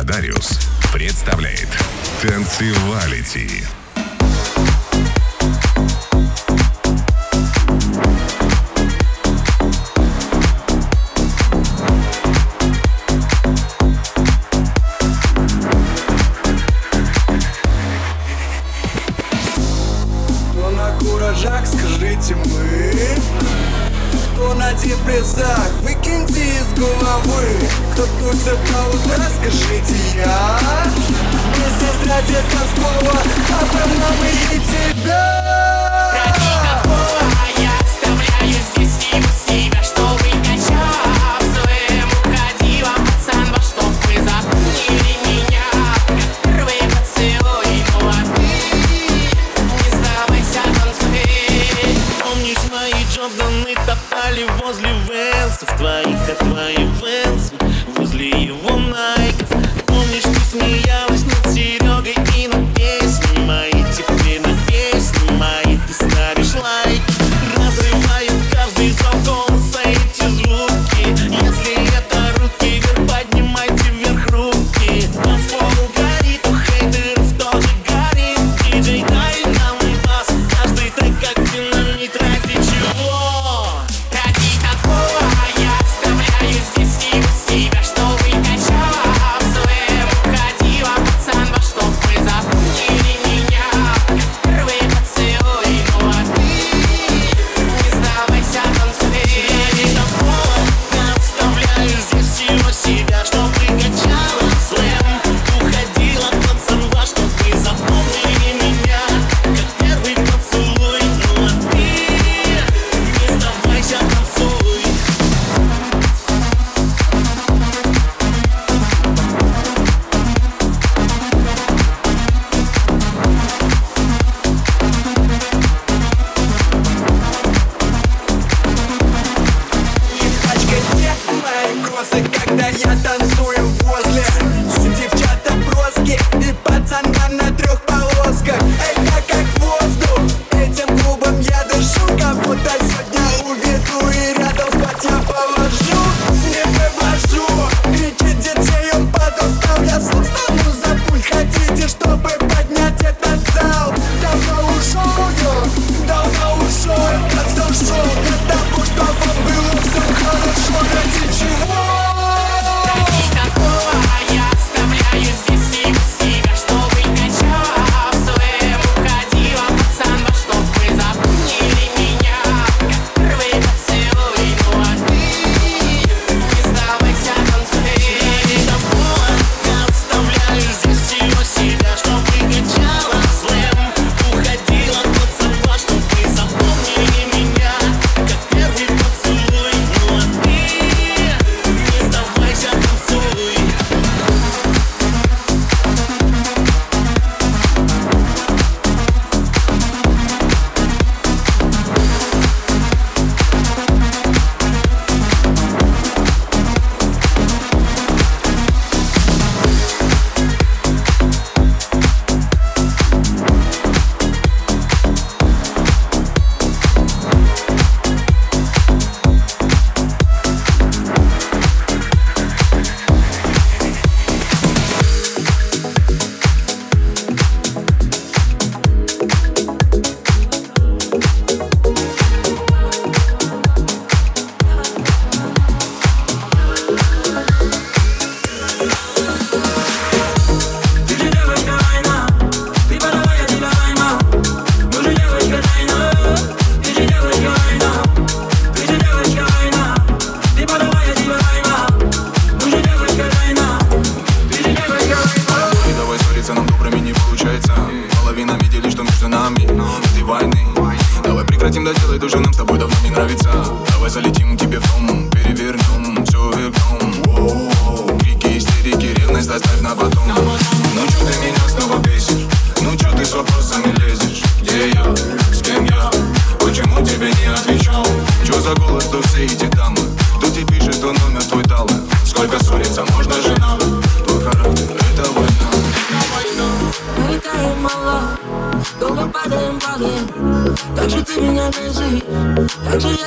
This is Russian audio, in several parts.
Ладариус представляет «Танцевалити». Ну, на куражах скажите мы кто на депрессах Выкиньте из головы Кто тусит на утра, скажите я Мы здесь ради танцпола А там нам и тебя Ради танцпола, а я вставляю здесь всего себя Чтобы качать своим уходила Пацан, во что вы запомнили меня Первый поцелуй, ну а Не сдавайся, танцуй Помнишь мои Джорданы, танцевали возле венсов Твоих от твоих венсов.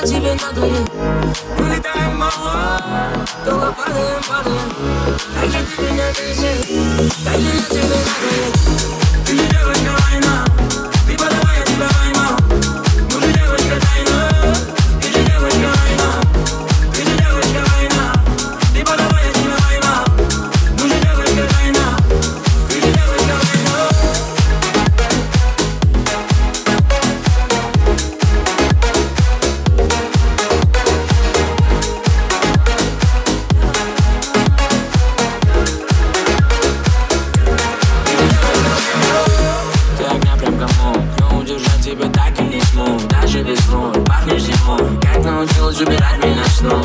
тебе надоел Мы летаем мало Долго падаем, падаем снова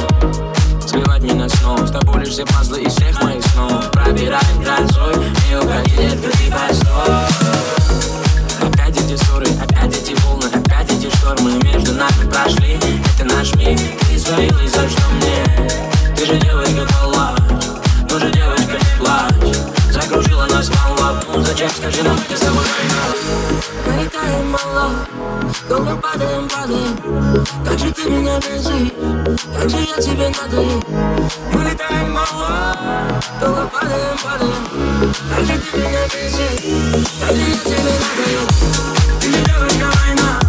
Сбивать меня с ног С тобой лишь все пазлы из всех моих снов. Пробираем грозой и уходить ты постой. Опять эти ссоры, опять эти волны, опять эти штормы Между нами прошли, это наш миг Ты свои за что мне? Ты же девочка палач, ну же девочка не плачь. Закружила нас молва, ну зачем, скажи нам, где с тобой война? Мы летаем мало, долго падаем, падаем Как же ты меня бесишь, как же я тебе надоел Мы летаем мало, долго падаем, падаем Как же ты меня бесишь, как же я тебе надоел Ты же девочка война,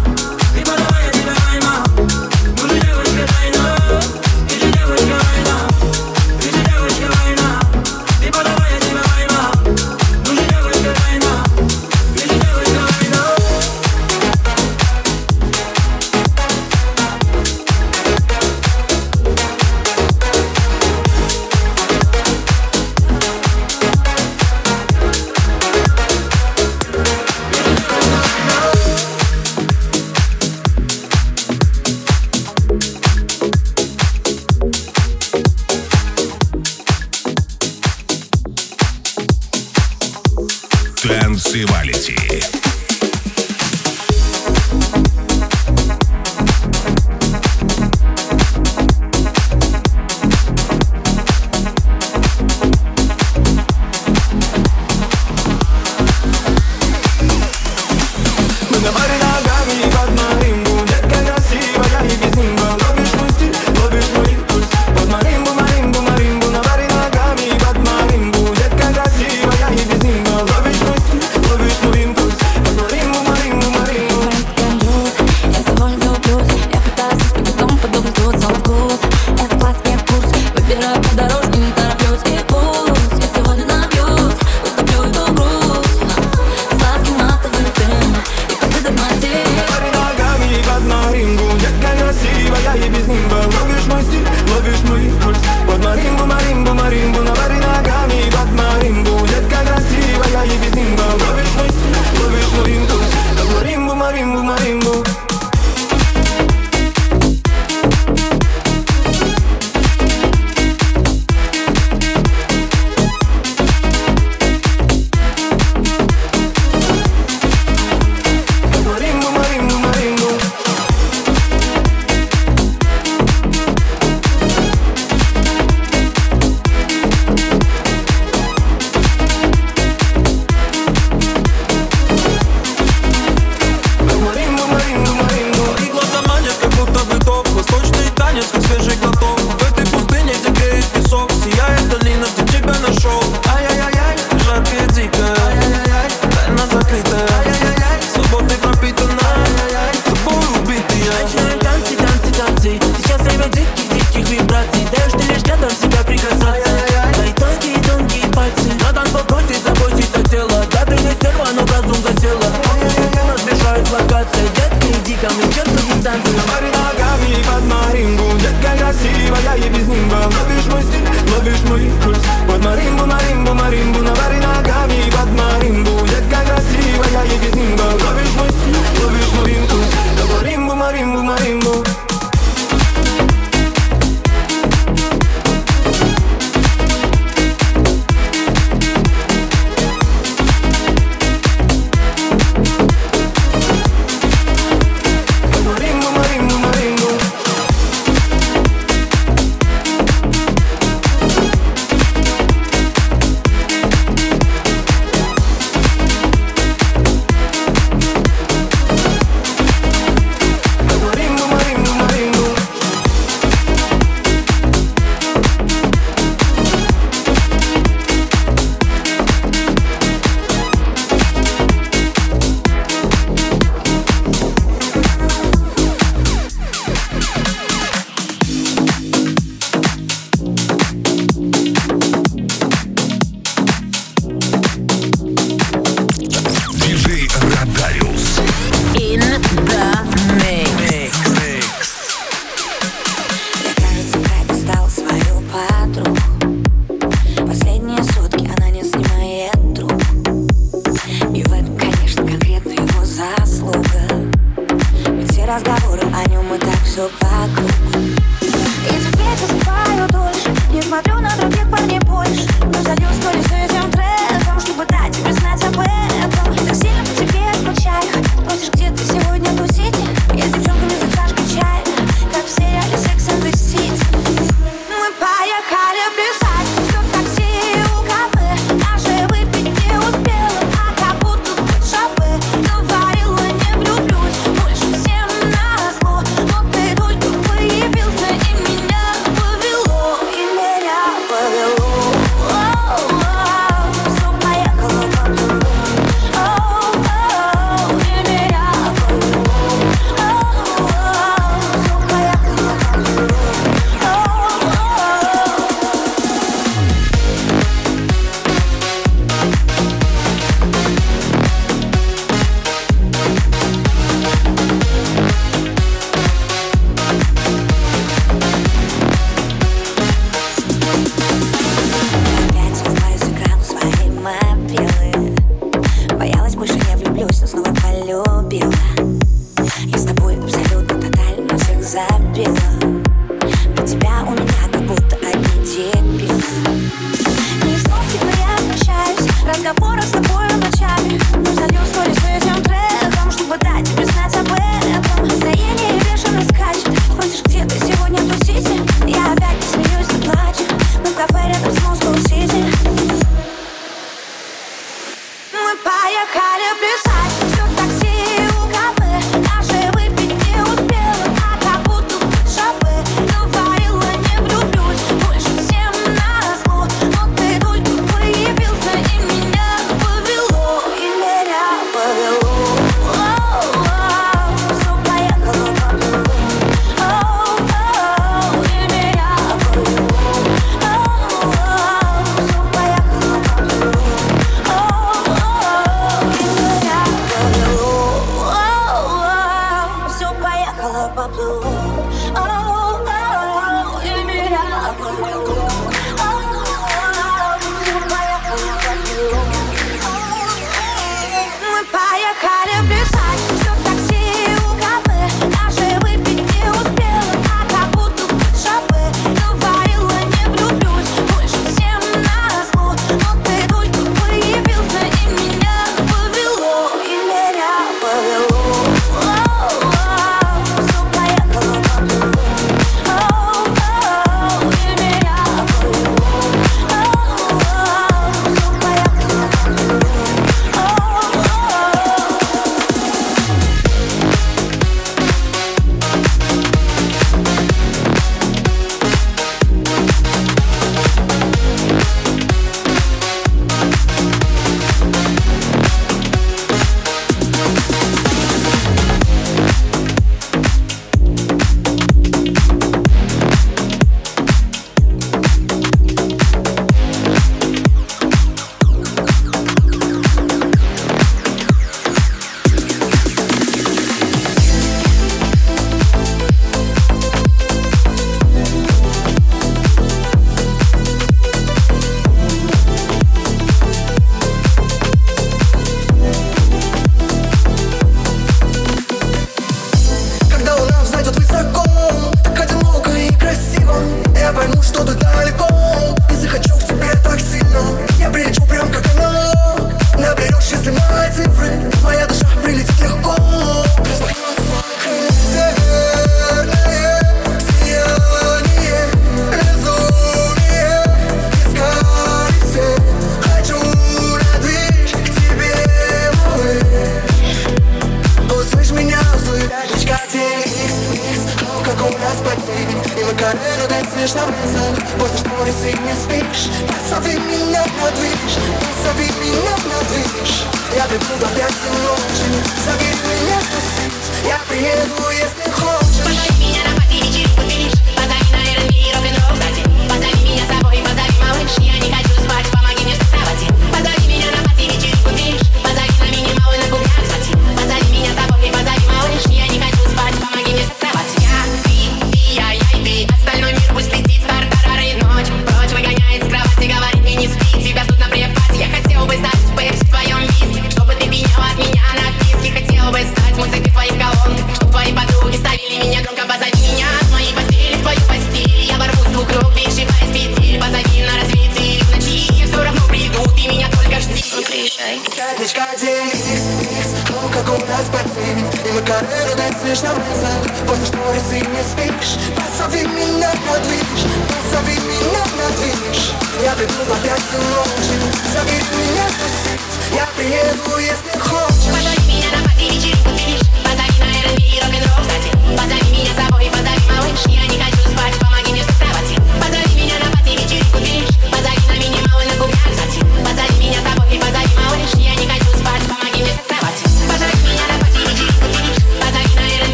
бассейн И мы кареты танцуешь на улицах После шторис и не спишь Позови меня на движ Позови меня на движ Я приду в опять всю ночь Забери меня тусить Я приеду, если хочешь Позови меня на пати вечеринку, ты лишь Позови на R&B и рок-н-ролл, кстати Позови меня с собой, позови, малыш Я